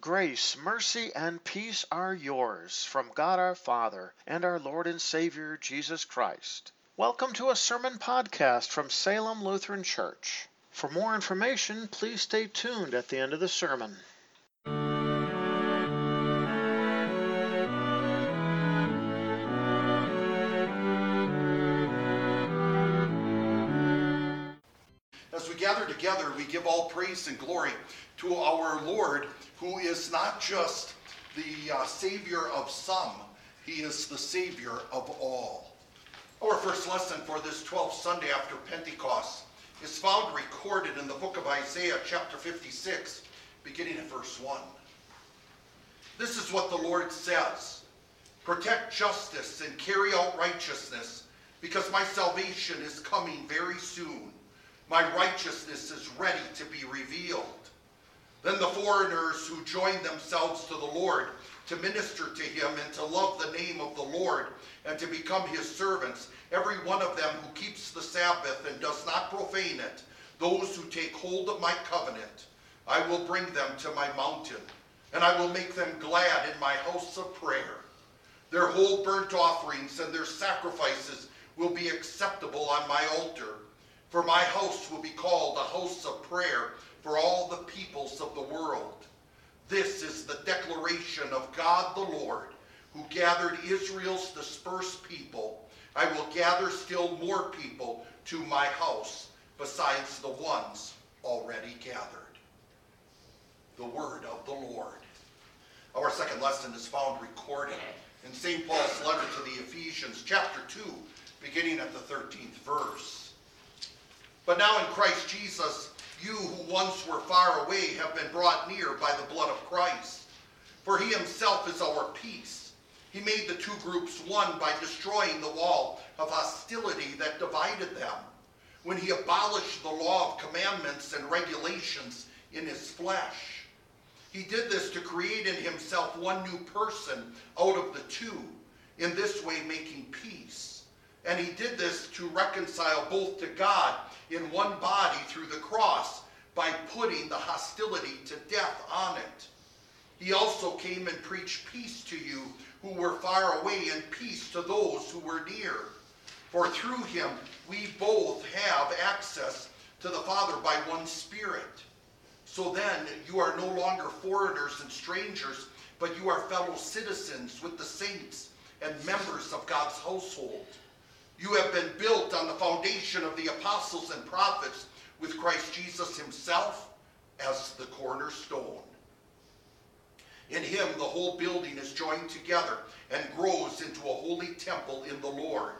Grace, mercy, and peace are yours from God our Father and our Lord and Savior Jesus Christ. Welcome to a sermon podcast from Salem Lutheran Church. For more information, please stay tuned at the end of the sermon. Give all praise and glory to our Lord, who is not just the uh, Savior of some, He is the Savior of all. Our first lesson for this 12th Sunday after Pentecost is found recorded in the book of Isaiah, chapter 56, beginning at verse 1. This is what the Lord says Protect justice and carry out righteousness, because my salvation is coming very soon. My righteousness is ready to be revealed. Then the foreigners who join themselves to the Lord to minister to him and to love the name of the Lord and to become his servants, every one of them who keeps the Sabbath and does not profane it, those who take hold of my covenant, I will bring them to my mountain, and I will make them glad in my house of prayer. Their whole burnt offerings and their sacrifices will be acceptable on my altar. For my house will be called a house of prayer for all the peoples of the world. This is the declaration of God the Lord, who gathered Israel's dispersed people. I will gather still more people to my house besides the ones already gathered. The word of the Lord. Our second lesson is found recorded in St. Paul's letter to the Ephesians, chapter 2, beginning at the 13th verse. But now in Christ Jesus, you who once were far away have been brought near by the blood of Christ. For he himself is our peace. He made the two groups one by destroying the wall of hostility that divided them, when he abolished the law of commandments and regulations in his flesh. He did this to create in himself one new person out of the two, in this way making peace. And he did this to reconcile both to God in one body through the cross by putting the hostility to death on it. He also came and preached peace to you who were far away and peace to those who were near. For through him we both have access to the Father by one Spirit. So then you are no longer foreigners and strangers, but you are fellow citizens with the saints and members of God's household you have been built on the foundation of the apostles and prophets with Christ Jesus himself as the cornerstone. In him, the whole building is joined together and grows into a holy temple in the Lord.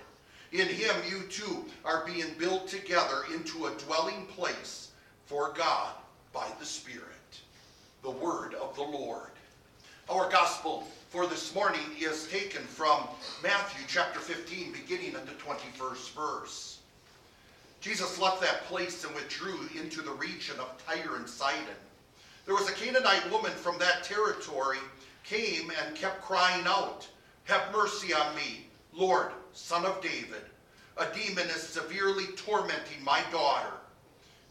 In him, you too are being built together into a dwelling place for God by the Spirit. The word of the Lord. Our gospel for this morning is taken from Matthew chapter 15, beginning at the 21st verse. Jesus left that place and withdrew into the region of Tyre and Sidon. There was a Canaanite woman from that territory came and kept crying out, Have mercy on me, Lord, son of David. A demon is severely tormenting my daughter.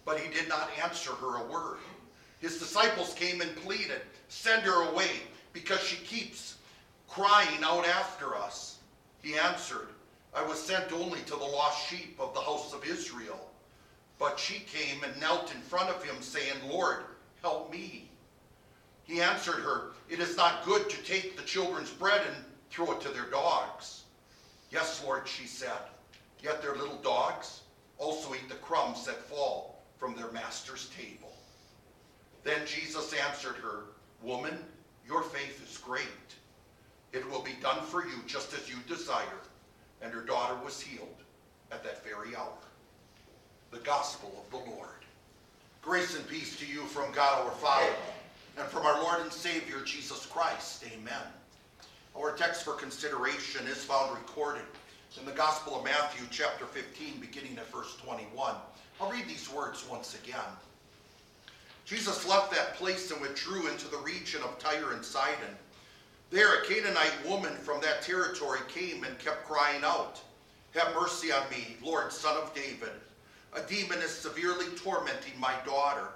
But he did not answer her a word. His disciples came and pleaded, Send her away because she keeps crying out after us. He answered, I was sent only to the lost sheep of the house of Israel. But she came and knelt in front of him, saying, Lord, help me. He answered her, It is not good to take the children's bread and throw it to their dogs. Yes, Lord, she said, yet their little dogs also eat the crumbs that fall from their master's table. Then Jesus answered her, Woman, your faith is great. It will be done for you just as you desire. And her daughter was healed at that very hour. The gospel of the Lord. Grace and peace to you from God our Father and from our Lord and Savior Jesus Christ. Amen. Our text for consideration is found recorded in the Gospel of Matthew, chapter 15, beginning at verse 21. I'll read these words once again. Jesus left that place and withdrew into the region of Tyre and Sidon. There, a Canaanite woman from that territory came and kept crying out, Have mercy on me, Lord, son of David. A demon is severely tormenting my daughter.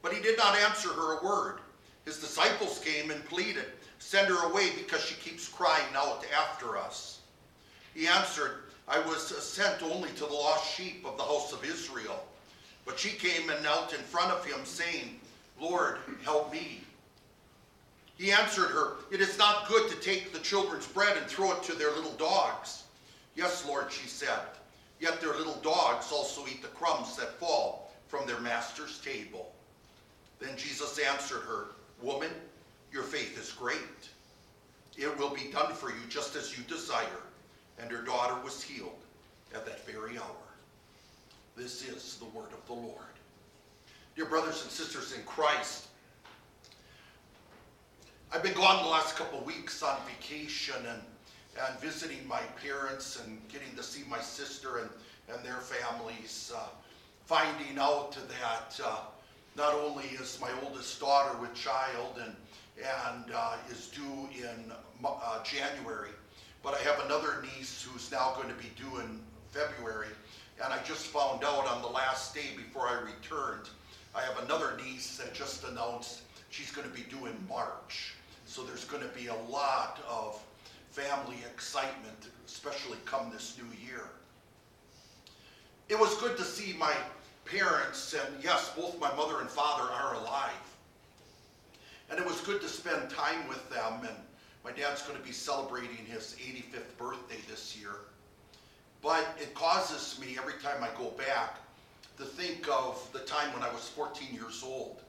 But he did not answer her a word. His disciples came and pleaded, Send her away because she keeps crying out after us. He answered, I was sent only to the lost sheep of the house of Israel. But she came and knelt in front of him, saying, Lord, help me. He answered her, It is not good to take the children's bread and throw it to their little dogs. Yes, Lord, she said, yet their little dogs also eat the crumbs that fall from their master's table. Then Jesus answered her, Woman, your faith is great. It will be done for you just as you desire. And her daughter was healed at that very hour. This is the word of the Lord. Dear brothers and sisters in Christ, I've been gone the last couple weeks on vacation and, and visiting my parents and getting to see my sister and, and their families. Uh, finding out that uh, not only is my oldest daughter with child and, and uh, is due in uh, January, but I have another niece who's now going to be due in February. And I just found out on the last day before I returned, I have another niece that just announced she's going to be due in March. So there's going to be a lot of family excitement, especially come this new year. It was good to see my parents, and yes, both my mother and father are alive. And it was good to spend time with them. And my dad's going to be celebrating his 85th birthday this year. But it causes me, every time I go back, to think of the time when I was 14 years old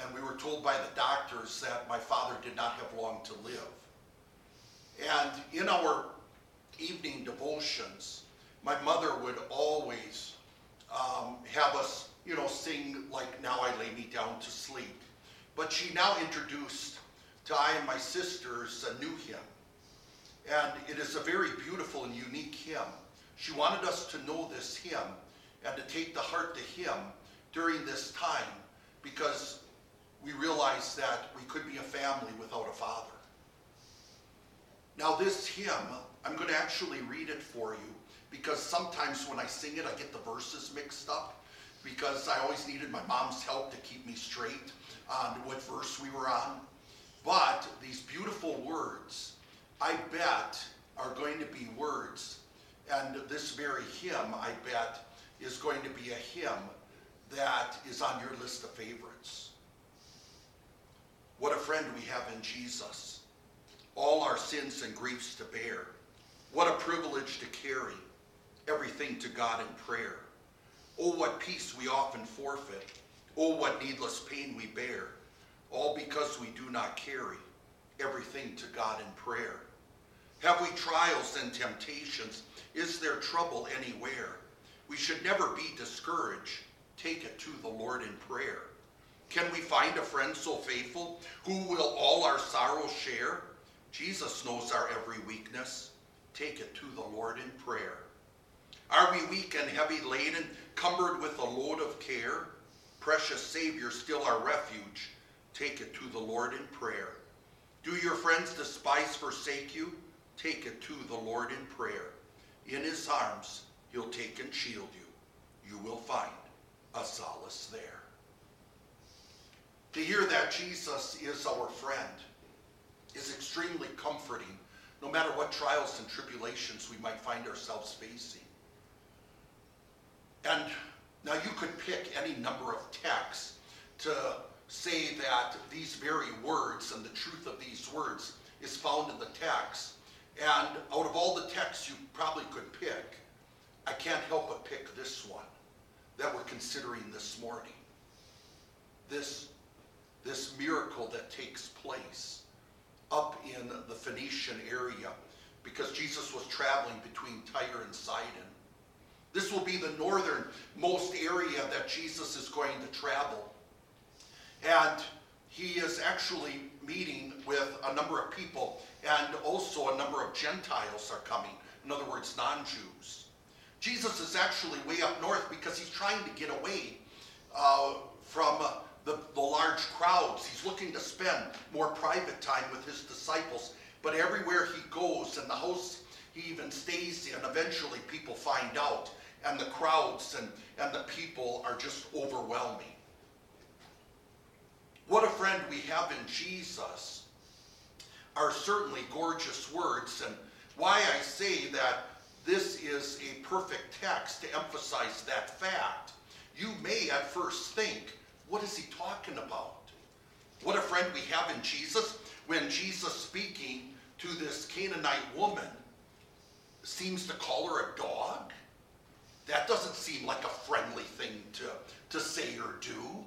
and we were told by the doctors that my father did not have long to live. And in our evening devotions, my mother would always um, have us, you know, sing like "Now I Lay Me Down to Sleep." But she now introduced to I and my sisters a new hymn, and it is a very beautiful and unique hymn. She wanted us to know this hymn and to take the heart to Him during this time because we realized that we could be a family without a father. Now, this hymn, I'm going to actually read it for you because sometimes when I sing it, I get the verses mixed up because I always needed my mom's help to keep me straight on what verse we were on. But these beautiful words, I bet, are going to be words. And this very hymn, I bet, is going to be a hymn that is on your list of favorites. What a friend we have in Jesus. All our sins and griefs to bear. What a privilege to carry everything to God in prayer. Oh, what peace we often forfeit. Oh, what needless pain we bear. All because we do not carry everything to God in prayer. Have we trials and temptations? Is there trouble anywhere? We should never be discouraged. Take it to the Lord in prayer. Can we find a friend so faithful who will all our sorrows share? Jesus knows our every weakness. Take it to the Lord in prayer. Are we weak and heavy laden, cumbered with a load of care? Precious Savior, still our refuge. Take it to the Lord in prayer. Do your friends despise, forsake you? Take it to the Lord in prayer. In his arms, he'll take and shield you. You will find a solace there. To hear that Jesus is our friend is extremely comforting, no matter what trials and tribulations we might find ourselves facing. And now you could pick any number of texts to say that these very words and the truth of these words is found in the text. And out of all the texts you probably could pick, I can't help but pick this one that we're considering this morning. This this miracle that takes place up in the Phoenician area because Jesus was traveling between Tyre and Sidon. This will be the northernmost area that Jesus is going to travel. And he is actually meeting with a number of people, and also a number of Gentiles are coming. In other words, non Jews. Jesus is actually way up north because he's trying to get away uh, from the, the large crowds. He's looking to spend more private time with his disciples. But everywhere he goes and the house he even stays in, eventually people find out. And the crowds and, and the people are just overwhelming. What a friend we have in Jesus are certainly gorgeous words, and why I say that this is a perfect text to emphasize that fact. You may at first think, what is he talking about? What a friend we have in Jesus when Jesus speaking to this Canaanite woman seems to call her a dog. That doesn't seem like a friendly thing to, to say or do.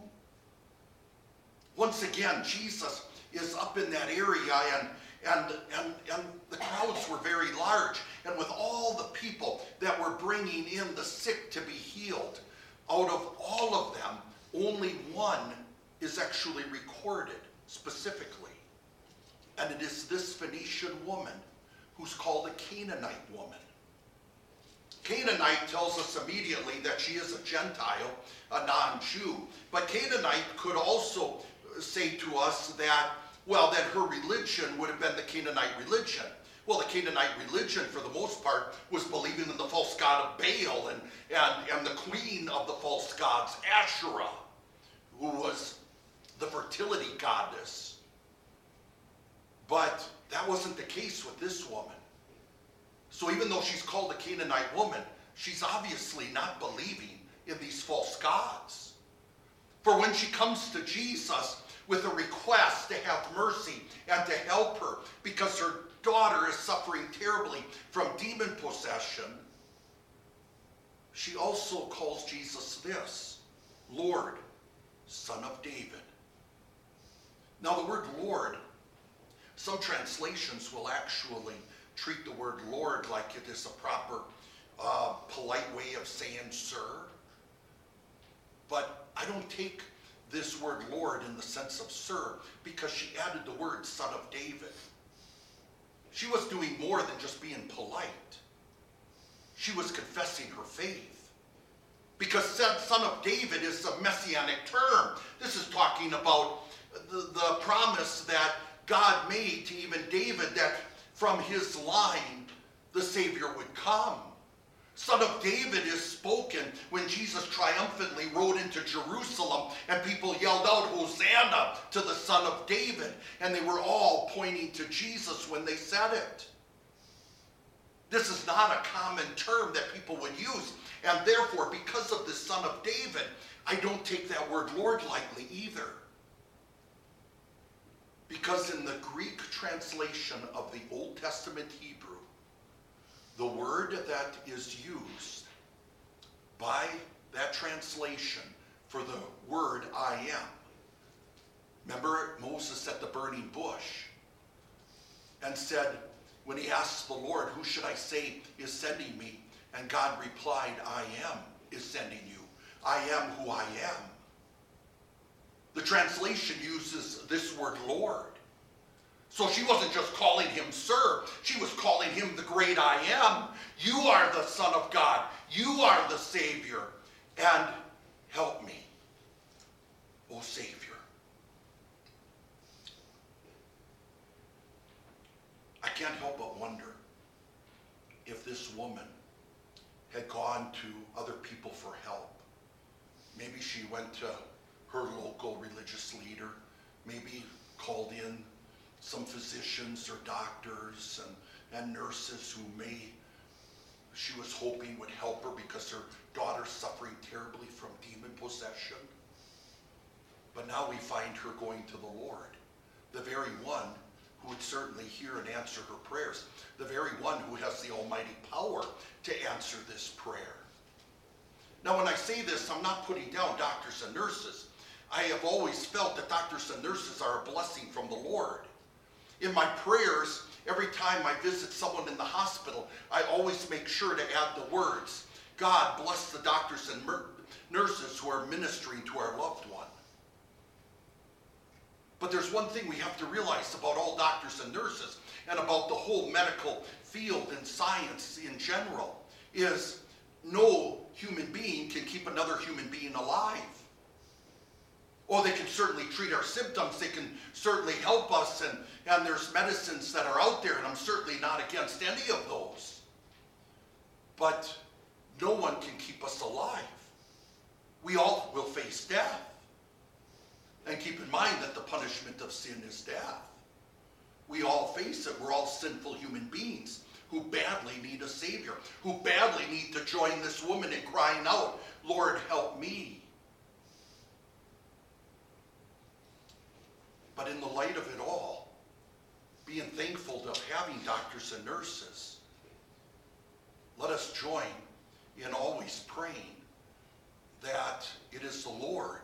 Once again, Jesus is up in that area and and, and, and the crowds were very large. And with all the people that were bringing in the sick to be healed, out of all of them, only one is actually recorded specifically. And it is this Phoenician woman who's called a Canaanite woman. Canaanite tells us immediately that she is a Gentile, a non Jew. But Canaanite could also say to us that well, that her religion would have been the Canaanite religion. Well, the Canaanite religion, for the most part, was believing in the false god of Baal and, and, and the queen of the false gods, Asherah, who was the fertility goddess. But that wasn't the case with this woman. So even though she's called a Canaanite woman, she's obviously not believing in these false gods. For when she comes to Jesus, with a request to have mercy and to help her because her daughter is suffering terribly from demon possession, she also calls Jesus this Lord, Son of David. Now, the word Lord, some translations will actually treat the word Lord like it is a proper, uh, polite way of saying sir. But I don't take this word Lord in the sense of sir because she added the word son of David. She was doing more than just being polite. She was confessing her faith. Because said son of David is a messianic term. This is talking about the, the promise that God made to even David that from his line the Savior would come. Son of David is spoken when Jesus triumphantly rode into Jerusalem and people yelled out, Hosanna to the Son of David. And they were all pointing to Jesus when they said it. This is not a common term that people would use. And therefore, because of the Son of David, I don't take that word Lord lightly either. Because in the Greek translation of the Old Testament Hebrew, the word that is used by that translation for the word I am. Remember Moses at the burning bush and said, when he asked the Lord, Who should I say is sending me? And God replied, I am is sending you. I am who I am. The translation uses this word Lord. So she wasn't just calling him sir, she was calling him the great I am. You are the Son of God, you are the Savior, and help me, O Savior. I can't help but wonder if this woman had gone to other people for help. Maybe she went to her local religious leader, maybe called in some physicians or doctors and, and nurses who may, she was hoping would help her because her daughter's suffering terribly from demon possession. But now we find her going to the Lord, the very one who would certainly hear and answer her prayers, the very one who has the almighty power to answer this prayer. Now, when I say this, I'm not putting down doctors and nurses. I have always felt that doctors and nurses are a blessing from the Lord. In my prayers, every time I visit someone in the hospital, I always make sure to add the words God bless the doctors and nurses who are ministering to our loved one. But there's one thing we have to realize about all doctors and nurses and about the whole medical field and science in general is no human being can keep another human being alive. Or they can certainly treat our symptoms. They can certainly help us. And, and there's medicines that are out there, and I'm certainly not against any of those. But no one can keep us alive. We all will face death. And keep in mind that the punishment of sin is death. We all face it. We're all sinful human beings who badly need a Savior, who badly need to join this woman in crying out, Lord, help me. But in the light of it all, being thankful of having doctors and nurses, let us join in always praying that it is the Lord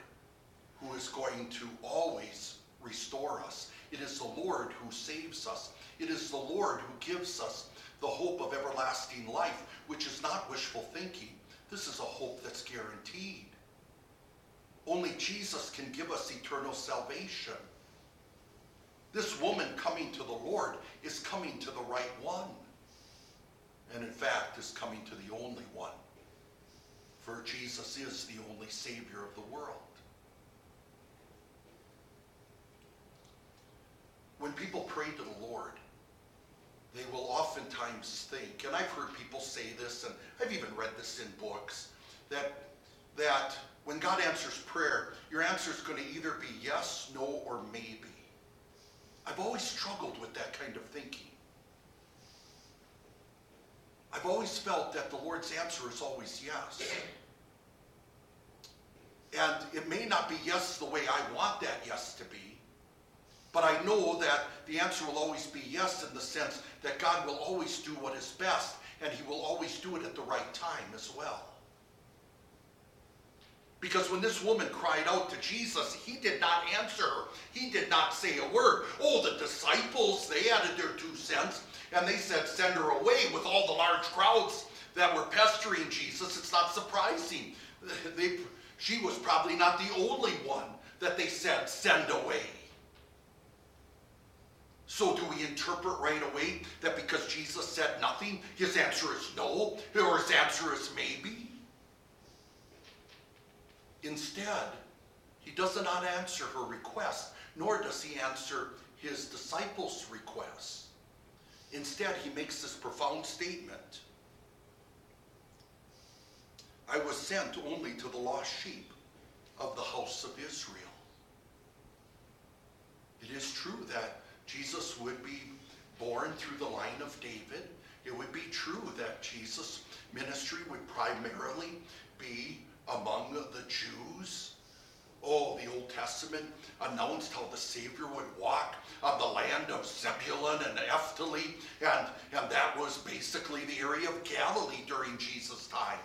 who is going to always restore us. It is the Lord who saves us. It is the Lord who gives us the hope of everlasting life, which is not wishful thinking. This is a hope that's guaranteed. Only Jesus can give us eternal salvation. This woman coming to the Lord is coming to the right one. And in fact, is coming to the only one. For Jesus is the only Savior of the world. When people pray to the Lord, they will oftentimes think, and I've heard people say this, and I've even read this in books, that, that when God answers prayer, your answer is going to either be yes, no, or maybe. I've always struggled with that kind of thinking. I've always felt that the Lord's answer is always yes. And it may not be yes the way I want that yes to be, but I know that the answer will always be yes in the sense that God will always do what is best, and he will always do it at the right time as well. Because when this woman cried out to Jesus, he did not answer her. He did not say a word. Oh, the disciples, they added their two cents, and they said, send her away with all the large crowds that were pestering Jesus. It's not surprising. They, she was probably not the only one that they said, send away. So do we interpret right away that because Jesus said nothing, his answer is no, or his answer is maybe? Instead, he does not answer her request, nor does he answer his disciples' requests. Instead, he makes this profound statement I was sent only to the lost sheep of the house of Israel. It is true that Jesus would be born through the line of David. It would be true that Jesus' ministry would primarily be among the Jews. Oh, the Old Testament announced how the Savior would walk on the land of Zebulun and Naphtali, and, and that was basically the area of Galilee during Jesus' time.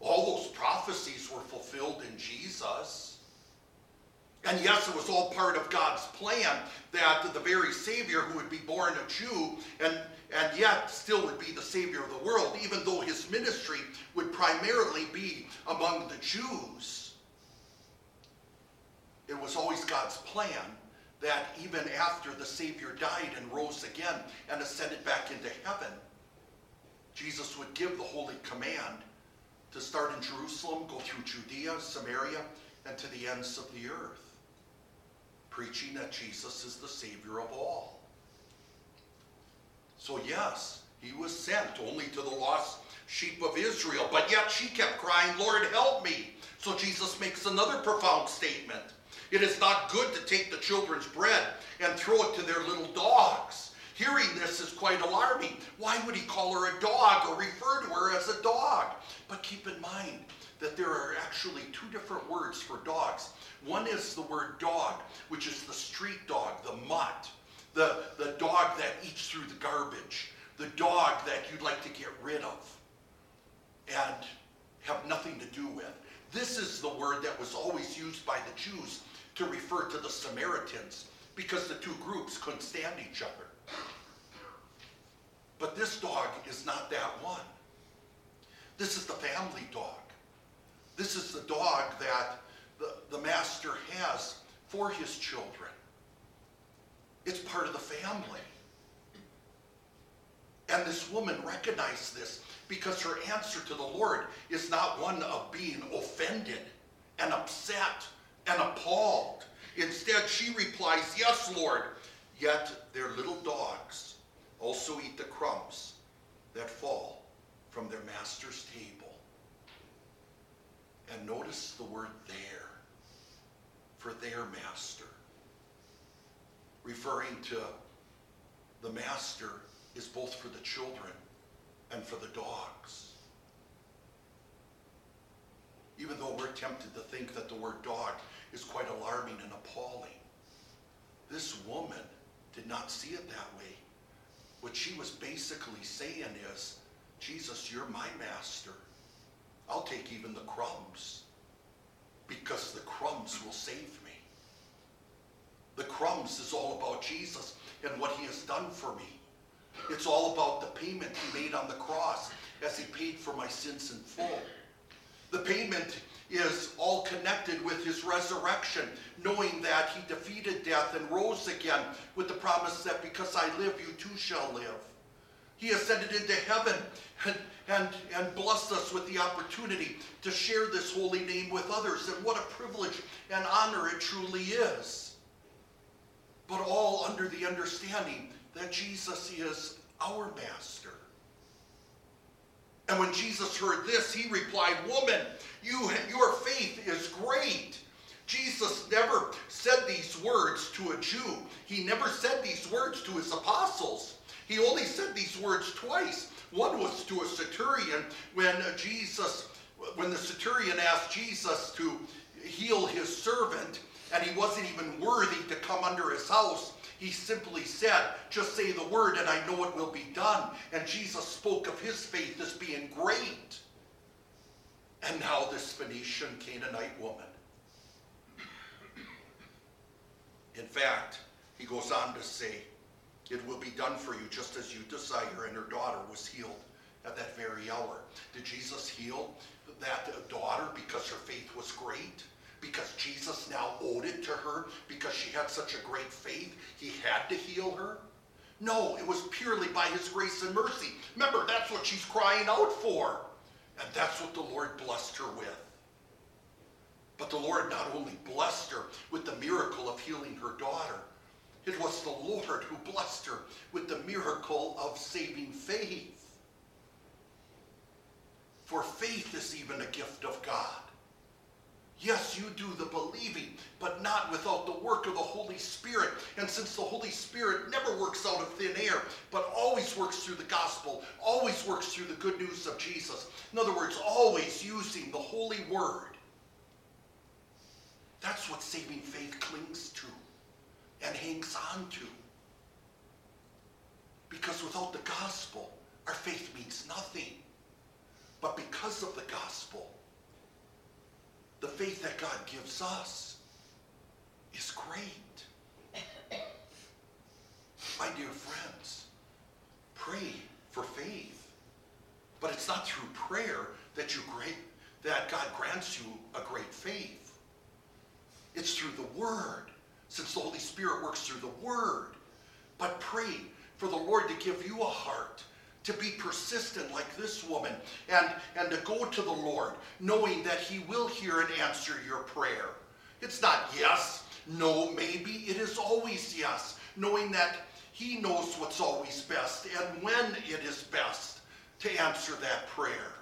All those prophecies were fulfilled in Jesus. And yes, it was all part of God's plan that the very Savior who would be born a Jew and, and yet still would be the Savior of the world, even though his ministry primarily be among the Jews. It was always God's plan that even after the Savior died and rose again and ascended back into heaven, Jesus would give the holy command to start in Jerusalem, go through Judea, Samaria, and to the ends of the earth preaching that Jesus is the Savior of all. So, yes, he was sent only to the lost sheep of Israel, but yet she kept crying, Lord, help me. So, Jesus makes another profound statement. It is not good to take the children's bread and throw it to their little dogs. Hearing this is quite alarming. Why would he call her a dog or refer to her as a dog? But keep in mind that there are actually two different words for dogs. One is the word dog, which is the street dog, the mutt, the, the dog that eats through the garbage, the dog that you'd like to get rid of and have nothing to do with. This is the word that was always used by the Jews to refer to the Samaritans because the two groups couldn't stand each other. But this dog is not that one. This is the family dog. This is the dog that the, the master has for his children. It's part of the family. And this woman recognized this because her answer to the Lord is not one of being offended and upset and appalled. Instead, she replies, Yes, Lord, yet their little dogs also eat the crumbs that fall from their master's table. And notice the word there. for their master. Referring to the master is both for the children and for the dogs. Even though we're tempted to think that the word dog is quite alarming and appalling, this woman did not see it that way. What she was basically saying is, Jesus, you're my master. I'll take even the crumbs because the crumbs will save me. The crumbs is all about Jesus and what he has done for me. It's all about the payment he made on the cross as he paid for my sins in full. The payment is all connected with his resurrection, knowing that he defeated death and rose again with the promise that because I live, you too shall live. He ascended into heaven and, and, and blessed us with the opportunity to share this holy name with others. And what a privilege and honor it truly is. But all under the understanding that Jesus is our master. And when Jesus heard this, he replied, Woman, you, your faith is great. Jesus never said these words to a Jew. He never said these words to his apostles. He only said these words twice. One was to a centurion when Jesus, when the centurion asked Jesus to heal his servant, and he wasn't even worthy to come under his house. He simply said, Just say the word, and I know it will be done. And Jesus spoke of his faith as being great. And now this Phoenician Canaanite woman. In fact, he goes on to say, It will be done for you just as you desire. And her daughter was healed at that very hour. Did Jesus heal that daughter because her faith was great? Because Jesus now owed it to her because she had such a great faith, he had to heal her? No, it was purely by his grace and mercy. Remember, that's what she's crying out for. And that's what the Lord blessed her with. But the Lord not only blessed her with the miracle of healing her daughter, it was the Lord who blessed her with the miracle of saving faith. For faith is even a gift of God. Yes, you do the believing, but not without the work of the Holy Spirit. And since the Holy Spirit never works out of thin air, but always works through the gospel, always works through the good news of Jesus, in other words, always using the Holy Word, that's what saving faith clings to and hangs on to. Because without the gospel, our faith means nothing. But because of the gospel, the faith that God gives us is great. My dear friends, pray for faith. But it's not through prayer that you great that God grants you a great faith. It's through the word, since the Holy Spirit works through the word. But pray for the Lord to give you a heart to be persistent like this woman and, and to go to the Lord knowing that he will hear and answer your prayer. It's not yes, no, maybe. It is always yes, knowing that he knows what's always best and when it is best to answer that prayer.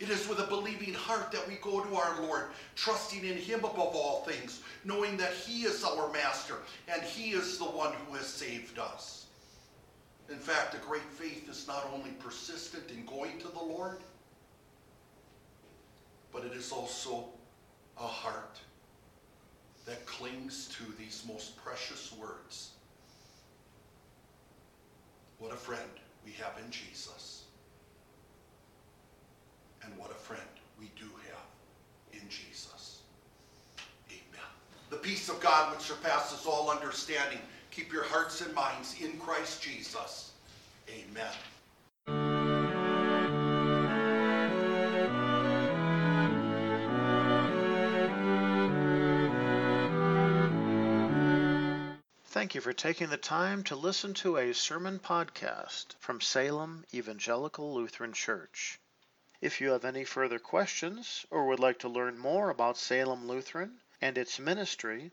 It is with a believing heart that we go to our Lord, trusting in him above all things, knowing that he is our master and he is the one who has saved us. In fact, a great faith is not only persistent in going to the Lord, but it is also a heart that clings to these most precious words. What a friend we have in Jesus. And what a friend we do have in Jesus. Amen. The peace of God which surpasses all understanding Keep your hearts and minds in Christ Jesus. Amen. Thank you for taking the time to listen to a sermon podcast from Salem Evangelical Lutheran Church. If you have any further questions or would like to learn more about Salem Lutheran and its ministry,